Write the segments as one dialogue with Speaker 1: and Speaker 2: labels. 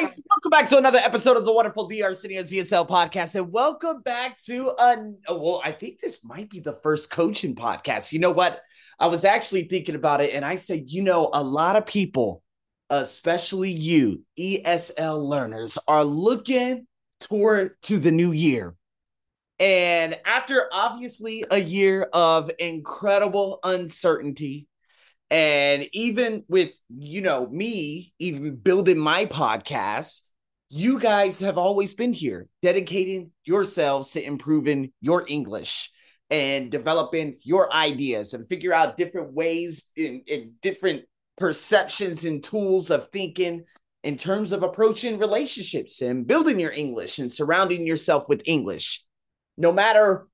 Speaker 1: guys, welcome back to another episode of the wonderful The Arsenio's ESL podcast, and welcome back to a well. I think this might be the first coaching podcast. You know what? I was actually thinking about it, and I said, you know, a lot of people, especially you ESL learners, are looking toward to the new year. And after obviously a year of incredible uncertainty, and even with, you know, me even building my podcast, you guys have always been here, dedicating yourselves to improving your English and developing your ideas and figure out different ways in, in different perceptions and tools of thinking in terms of approaching relationships and building your English and surrounding yourself with English. No matter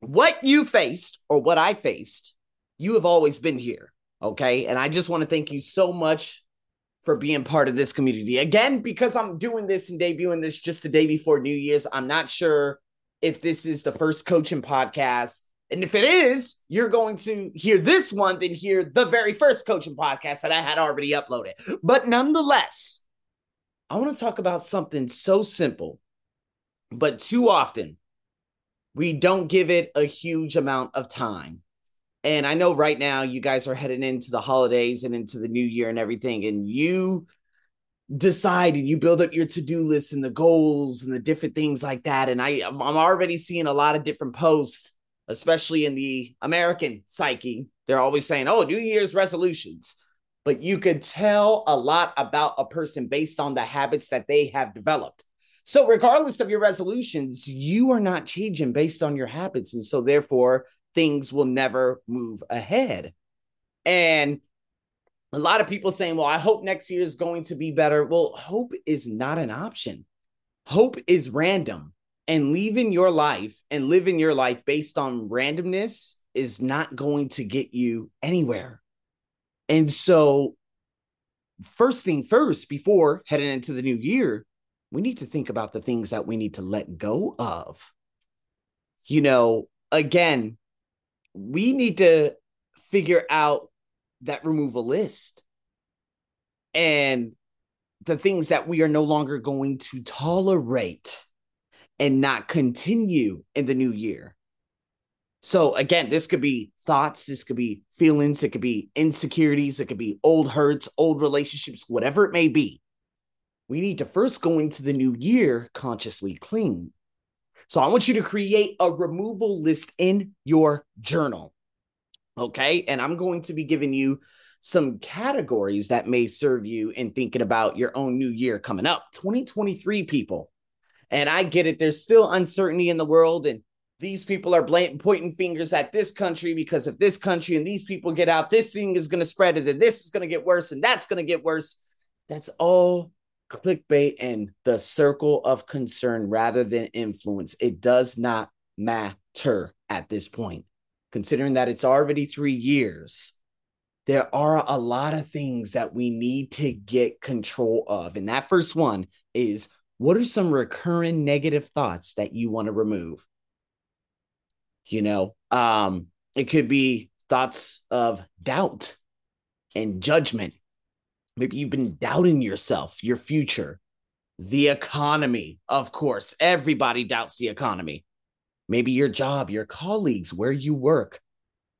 Speaker 1: what you faced or what I faced, you have always been here. Okay. And I just want to thank you so much for being part of this community. Again, because I'm doing this and debuting this just the day before New Year's, I'm not sure if this is the first coaching podcast. And if it is, you're going to hear this one, then hear the very first coaching podcast that I had already uploaded. But nonetheless, I want to talk about something so simple, but too often we don't give it a huge amount of time. And I know right now you guys are heading into the holidays and into the new year and everything, and you decide and you build up your to-do list and the goals and the different things like that. And I I'm already seeing a lot of different posts, especially in the American psyche. They're always saying, "Oh, New Year's resolutions." But you could tell a lot about a person based on the habits that they have developed. So, regardless of your resolutions, you are not changing based on your habits. And so, therefore, things will never move ahead. And a lot of people saying, well, I hope next year is going to be better. Well, hope is not an option. Hope is random. And leaving your life and living your life based on randomness is not going to get you anywhere. And so, first thing first, before heading into the new year, we need to think about the things that we need to let go of. You know, again, we need to figure out that removal list and the things that we are no longer going to tolerate and not continue in the new year. So again, this could be thoughts, this could be feelings, it could be insecurities, it could be old hurts, old relationships, whatever it may be. We need to first go into the new year consciously clean. So I want you to create a removal list in your journal. Okay. And I'm going to be giving you some categories that may serve you in thinking about your own new year coming up 2023 people. And I get it. There's still uncertainty in the world. And these people are blatant pointing fingers at this country because if this country and these people get out, this thing is going to spread and then this is going to get worse and that's going to get worse. That's all clickbait and the circle of concern rather than influence. It does not matter at this point, considering that it's already three years. There are a lot of things that we need to get control of. And that first one is what are some recurring negative thoughts that you want to remove? You know, um, it could be thoughts of doubt and judgment Maybe you've been doubting yourself, your future, the economy. Of course, everybody doubts the economy. Maybe your job, your colleagues, where you work,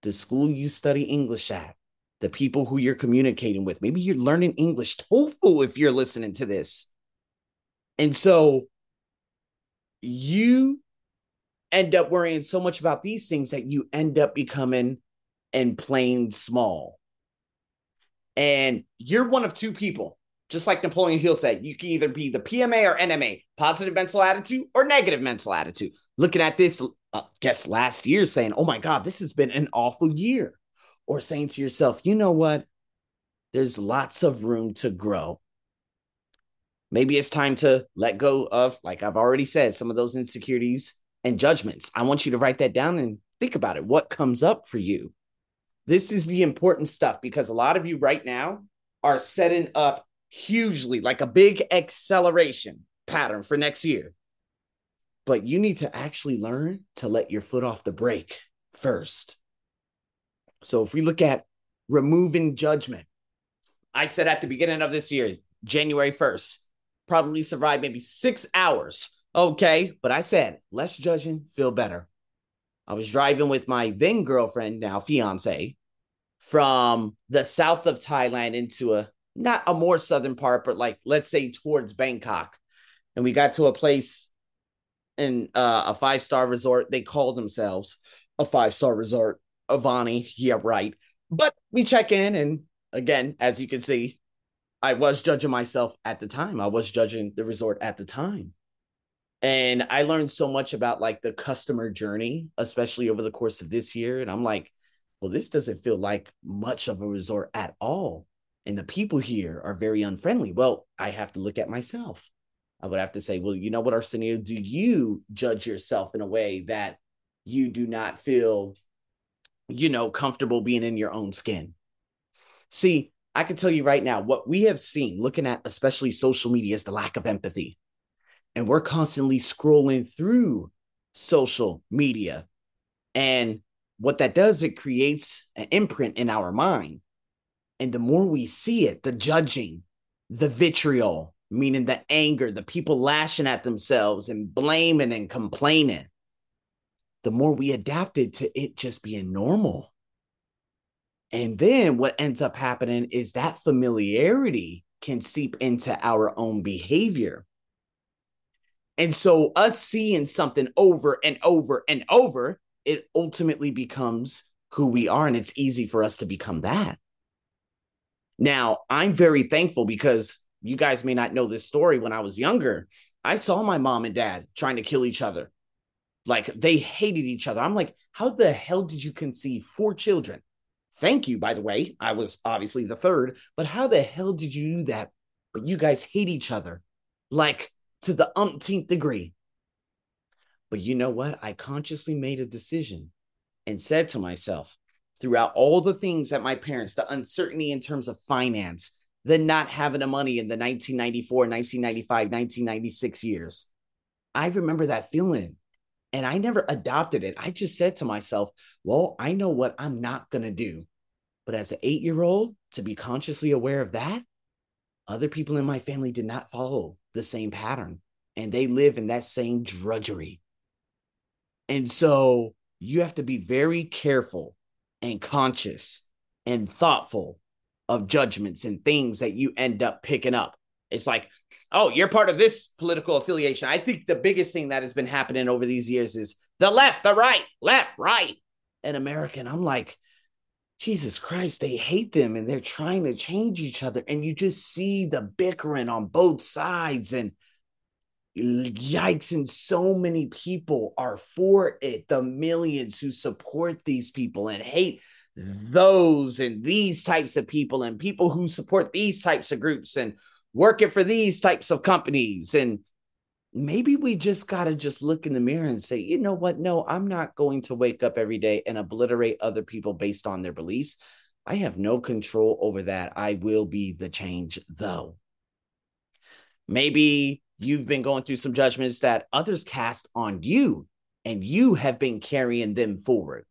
Speaker 1: the school you study English at, the people who you're communicating with. Maybe you're learning English TOEFL if you're listening to this. And so you end up worrying so much about these things that you end up becoming and playing small and you're one of two people. Just like Napoleon Hill said, you can either be the PMA or NMA, positive mental attitude or negative mental attitude. Looking at this, uh, guess last year saying, oh my God, this has been an awful year. Or saying to yourself, you know what? There's lots of room to grow. Maybe it's time to let go of, like I've already said, some of those insecurities and judgments. I want you to write that down and think about it. What comes up for you? This is the important stuff because a lot of you right now are setting up hugely, like a big acceleration pattern for next year. But you need to actually learn to let your foot off the brake first. So if we look at removing judgment, I said at the beginning of this year, January 1st, probably survived maybe six hours. Okay. But I said, less judging, feel better. I was driving with my then girlfriend, now fiance, from the south of Thailand into a not a more southern part, but like let's say towards Bangkok. And we got to a place in uh, a five star resort. They call themselves a five star resort. Avani, yeah, right. But we check in, and again, as you can see, I was judging myself at the time. I was judging the resort at the time. And I learned so much about like the customer journey, especially over the course of this year. And I'm like, well, this doesn't feel like much of a resort at all. And the people here are very unfriendly. Well, I have to look at myself. I would have to say, well, you know what, Arsenio, do you judge yourself in a way that you do not feel, you know, comfortable being in your own skin? See, I can tell you right now, what we have seen looking at especially social media is the lack of empathy. And we're constantly scrolling through social media. And what that does, it creates an imprint in our mind. And the more we see it, the judging, the vitriol, meaning the anger, the people lashing at themselves and blaming and complaining, the more we adapted to it just being normal. And then what ends up happening is that familiarity can seep into our own behavior. And so, us seeing something over and over and over, it ultimately becomes who we are. And it's easy for us to become that. Now, I'm very thankful because you guys may not know this story. When I was younger, I saw my mom and dad trying to kill each other. Like they hated each other. I'm like, how the hell did you conceive four children? Thank you, by the way. I was obviously the third, but how the hell did you do that? But you guys hate each other like to the umpteenth degree. But you know what? I consciously made a decision and said to myself, throughout all the things that my parents, the uncertainty in terms of finance, the not having the money in the 1994, 1995, 1996 years, I remember that feeling and I never adopted it. I just said to myself, well, I know what I'm not going to do. But as an eight year old, to be consciously aware of that, other people in my family did not follow the same pattern and they live in that same drudgery. And so you have to be very careful and conscious and thoughtful of judgments and things that you end up picking up. It's like, oh, you're part of this political affiliation. I think the biggest thing that has been happening over these years is the left, the right, left, right, and American. I'm like, Jesus Christ, they hate them and they're trying to change each other. And you just see the bickering on both sides. And yikes, and so many people are for it. The millions who support these people and hate those and these types of people and people who support these types of groups and working for these types of companies and maybe we just got to just look in the mirror and say you know what? No i'm not going to wake up every day and obliterate other people based on their beliefs. I have no control over that. I will be the change though. Maybe you've been going through some judgments that others cast on you and you have been carrying them forward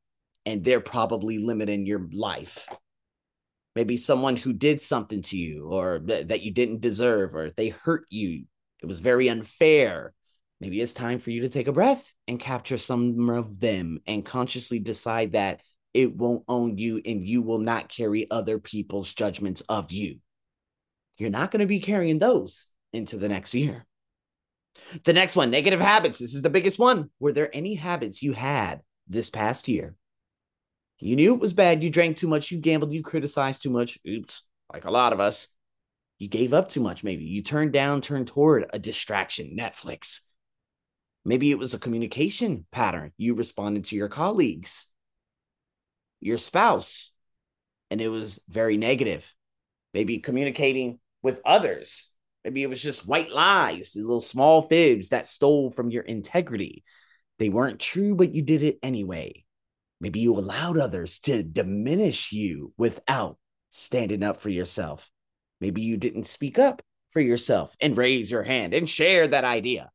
Speaker 1: and they're probably limiting your life. Maybe someone who did something to you or th- that you didn't deserve or they hurt you it was very unfair maybe it's time for you to take a breath and capture some of them and consciously decide that it won't own you and you will not carry other people's judgments of you you're not going to be carrying those into the next year the next one negative habits this is the biggest one were there any habits you had this past year you knew it was bad. You drank too much. You gambled. You criticized too much. Oops, like a lot of us. You gave up too much, maybe. You turned down, turned toward a distraction, Netflix. Maybe it was a communication pattern. You responded to your colleagues, your spouse, and it was very negative. Maybe communicating with others. Maybe it was just white lies, little small fibs that stole from your integrity. They weren't true, but you did it anyway. Maybe you allowed others to diminish you without standing up for yourself. Maybe you didn't speak up for yourself and raise your hand and share that idea.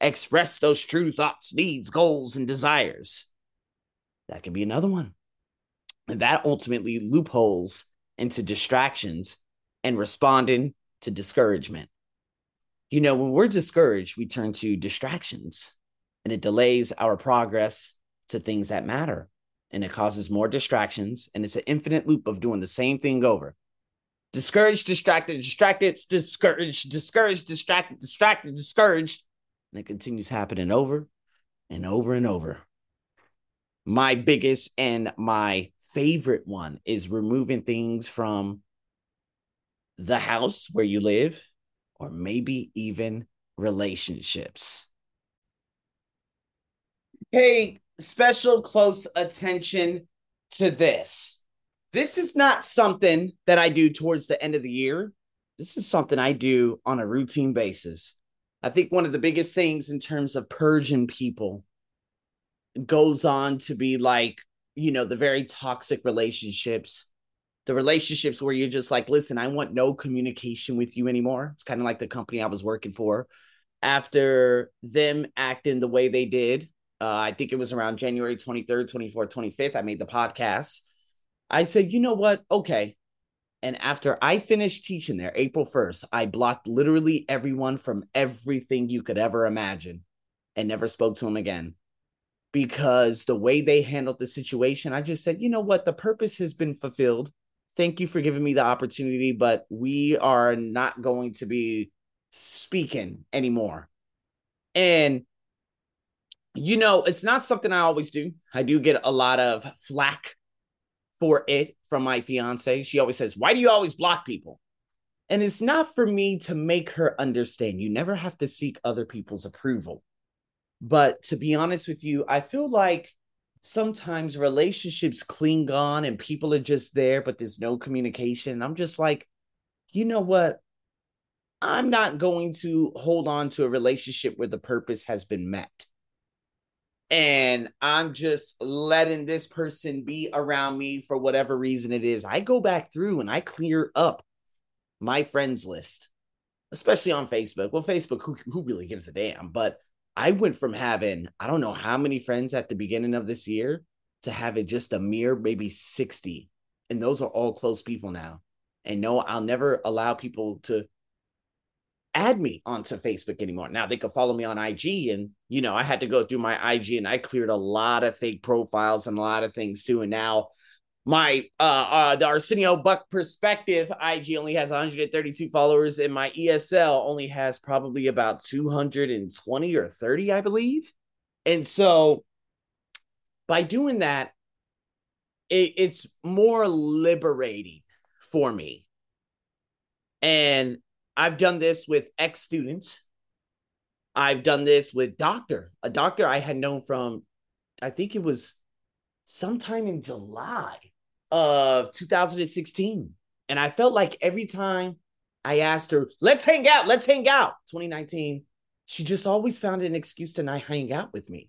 Speaker 1: Express those true thoughts, needs, goals, and desires. That could be another one. And that ultimately loopholes into distractions and responding to discouragement. You know, when we're discouraged, we turn to distractions and it delays our progress to things that matter. And it causes more distractions. And it's an infinite loop of doing the same thing over. Discouraged, distracted, distracted, discouraged, discouraged, distracted, distracted, discouraged. And it continues happening over and over and over. My biggest and my favorite one is removing things from the house where you live, or maybe even relationships. Pay special close attention to this. This is not something that I do towards the end of the year. This is something I do on a routine basis. I think one of the biggest things in terms of purging people goes on to be like, you know, the very toxic relationships the relationships where you're just like, listen, I want no communication with you anymore. It's kind of like the company I was working for. After them acting the way they did, uh, I think it was around January 23rd, 24th, 25th, I made the podcast. I said, you know what? Okay. And after I finished teaching there, April 1st, I blocked literally everyone from everything you could ever imagine and never spoke to them again because the way they handled the situation, I just said, you know what? The purpose has been fulfilled thank you for giving me the opportunity, but we are not going to be speaking anymore. And you know, it's not something I always do. I do get a lot of flack for it from my fiance. She always says, Why do you always block people? And it's not for me to make her understand. You never have to seek other people's approval. But to be honest with you, I feel like sometimes relationships cling on and people are just there, but there's no communication. I'm just like, you know what? I'm not going to hold on to a relationship where the purpose has been met. And I'm just letting this person be around me for whatever reason it is. I go back through and I clear up my friends list, especially on Facebook. Well, Facebook, who, who really gives a damn? But I went from having, I don't know how many friends at the beginning of this year to having just a mere maybe 60. And those are all close people now. And no, I'll never allow people to add me onto Facebook anymore. Now they could follow me on IG. And, you know, I had to go through my IG and I cleared a lot of fake profiles and a lot of things too. And now my uh, uh the Arsenio Buck perspective IG only has 132 followers and my ESL only has probably about 220 or 30 I believe. And so by doing that it, it's more liberating for me. And I've done this with ex students. I've done this with doctor, a doctor I had known from I think it was sometime in July of 2016. And I felt like every time I asked her, let's hang out, let's hang out, 2019, she just always found an excuse to not hang out with me.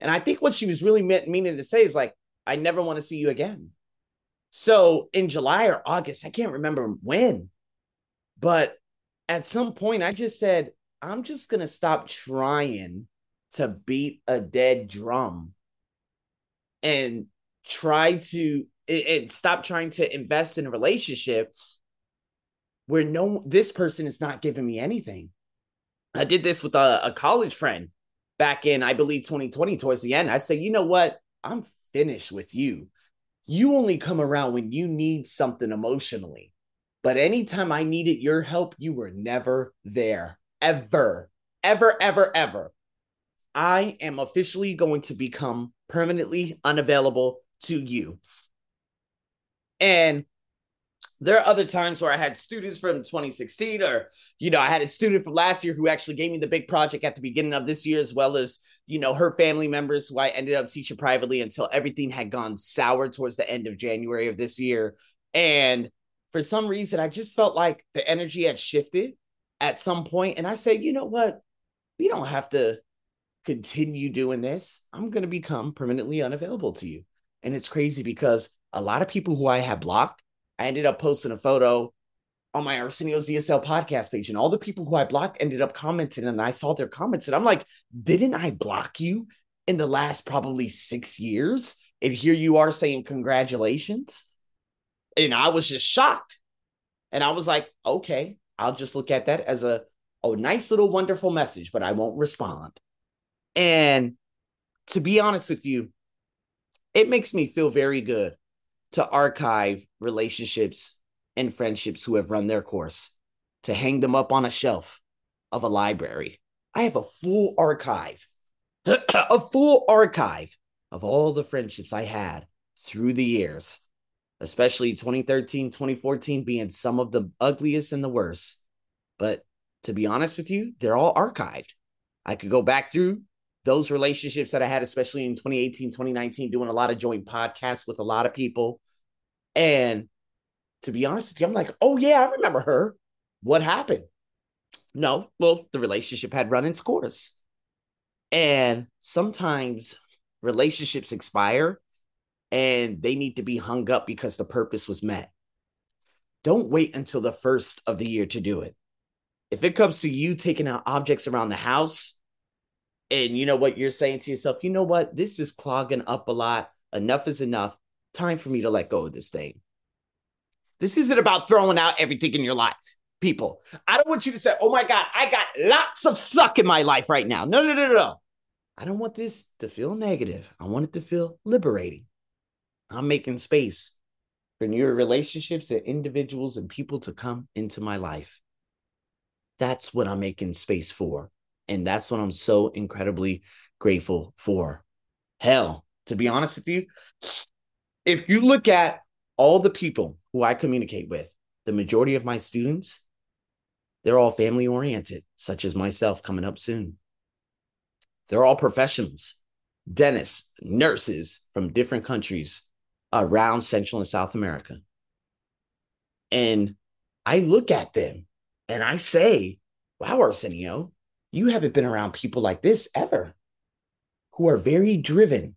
Speaker 1: And I think what she was really meant, meaning to say is like, I never want to see you again. So in July or August, I can't remember when, but at some point I just said, I'm just going to stop trying to beat a dead drum and try to and stop trying to invest in a relationship where no this person is not giving me anything. I did this with a, a college friend back in I believe 2020 towards the end. I said, you know what? I'm finished with you. You only come around when you need something emotionally. But anytime I needed your help, you were never there. Ever. Ever, ever, ever. I am officially going to become permanently unavailable to you. And there are other times where I had students from 2016, or, you know, I had a student from last year who actually gave me the big project at the beginning of this year, as well as, you know, her family members who I ended up teaching privately until everything had gone sour towards the end of January of this year. And for some reason, I just felt like the energy had shifted at some point, And I said, you know what? We don't have to continue doing this. I'm going to become permanently unavailable to you. And it's crazy because a lot of people who I had blocked, I ended up posting a photo on my Arsenio's ESL podcast page, and all the people who I blocked ended up commenting, and I saw their comments, and I'm like, didn't I block you in the last probably six years? And here you are saying congratulations. And I was just shocked. And I was like, okay, I'll just look at that as a a nice little wonderful message, but I won't respond. And to be honest with you, it makes me feel very good to archive relationships and friendships who have run their course, to hang them up on a shelf of a library. I have a full archive, a full archive of all the friendships I had through the years, especially 2013, 2014 being some of the ugliest and the worst. But to be honest with you, they're all archived. I could go back through those relationships that I had, especially in 2018, 2019, doing a lot of joint podcasts with a lot of people. And to be honest with you, I'm like, oh, yeah, I remember her. What happened? No, well, the relationship had run its course. And sometimes relationships expire and they need to be hung up because the purpose was met. Don't wait until the first of the year to do it. If it comes to you taking out objects around the house, and you know what you're saying to yourself, you know what, this is clogging up a lot. Enough is enough. Time for me to let go of this thing. This isn't about throwing out everything in your life, people. I don't want you to say, oh my God, I got lots of suck in my life right now. No, no, no, no. I don't want this to feel negative. I want it to feel liberating. I'm making space for new relationships and individuals and people to come into my life. That's what I'm making space for. And that's what I'm so incredibly grateful for. Hell, to be honest with you, if you look at all the people who I communicate with, the majority of my students, they're all family oriented, such as myself coming up soon. They're all professionals, dentists, nurses from different countries around Central and South America. And I look at them and I say, wow, Arsenio, you haven't been around people like this ever who are very driven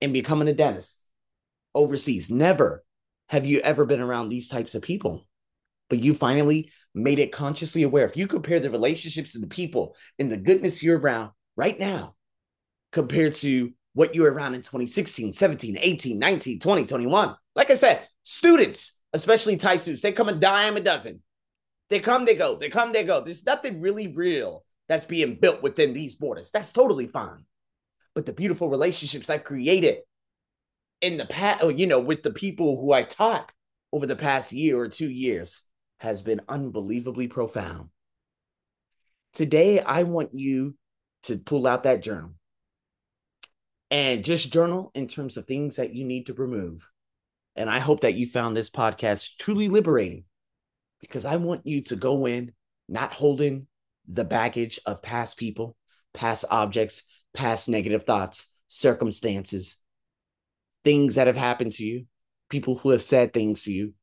Speaker 1: in becoming a dentist overseas. Never have you ever been around these types of people. But you finally made it consciously aware. If you compare the relationships and the people and the goodness you're around right now compared to what you were around in 2016, 17, 18, 19, 20, 21, like I said, students, especially Thai students, they come a dime a dozen. They come, they go, they come, they go. There's nothing really real that's being built within these borders. That's totally fine. But the beautiful relationships I've created in the past, oh, you know, with the people who I've taught over the past year or two years has been unbelievably profound. Today, I want you to pull out that journal and just journal in terms of things that you need to remove. And I hope that you found this podcast truly liberating because I want you to go in not holding the baggage of past people, past objects, past negative thoughts, circumstances, things that have happened to you, people who have said things to you.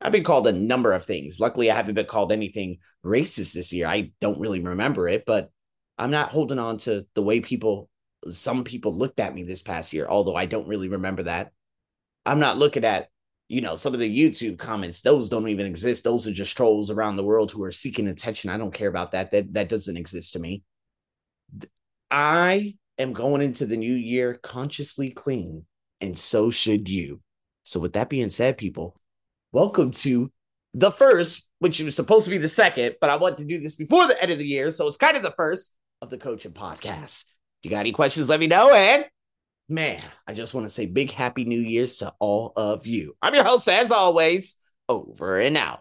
Speaker 1: I've been called a number of things. Luckily, I haven't been called anything racist this year. I don't really remember it, but I'm not holding on to the way people, some people looked at me this past year, although I don't really remember that. I'm not looking at, you know, some of the YouTube comments. Those don't even exist. Those are just trolls around the world who are seeking attention. I don't care about that. That that doesn't exist to me. I am going into the new year consciously clean and so should you. So, with that being said, people, welcome to the first, which was supposed to be the second, but I want to do this before the end of the year. So, it's kind of the first of the coaching podcast. You got any questions, let me know. And man, I just want to say big happy new year's to all of you. I'm your host, as always, over and out.